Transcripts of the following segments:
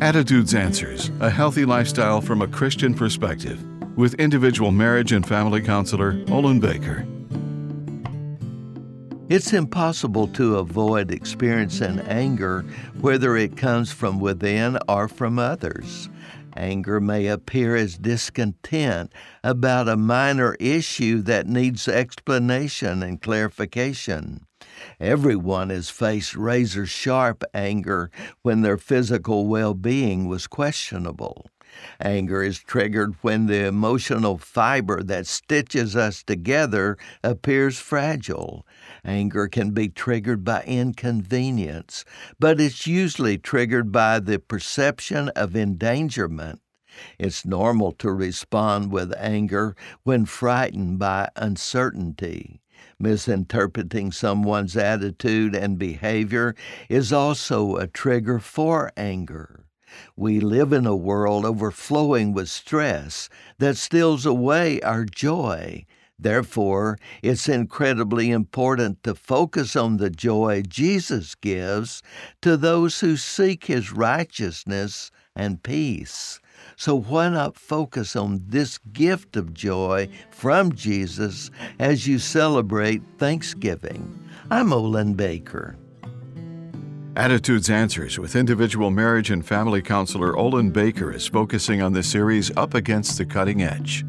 Attitudes Answers A Healthy Lifestyle from a Christian Perspective with individual marriage and family counselor Olin Baker. It's impossible to avoid experiencing anger, whether it comes from within or from others. Anger may appear as discontent about a minor issue that needs explanation and clarification. Everyone has faced razor sharp anger when their physical well being was questionable. Anger is triggered when the emotional fiber that stitches us together appears fragile. Anger can be triggered by inconvenience, but it's usually triggered by the perception of endangerment. It's normal to respond with anger when frightened by uncertainty. Misinterpreting someone's attitude and behavior is also a trigger for anger. We live in a world overflowing with stress that steals away our joy. Therefore, it's incredibly important to focus on the joy Jesus gives to those who seek His righteousness and peace. So, why not focus on this gift of joy from Jesus as you celebrate Thanksgiving? I'm Olin Baker. Attitudes Answers with individual marriage and family counselor Olin Baker is focusing on the series Up Against the Cutting Edge.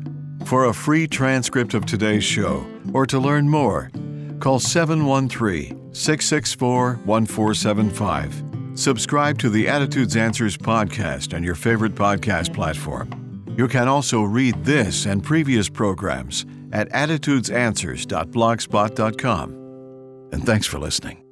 For a free transcript of today's show or to learn more, call 713 664 1475. Subscribe to the Attitudes Answers podcast on your favorite podcast platform. You can also read this and previous programs at attitudesanswers.blogspot.com. And thanks for listening.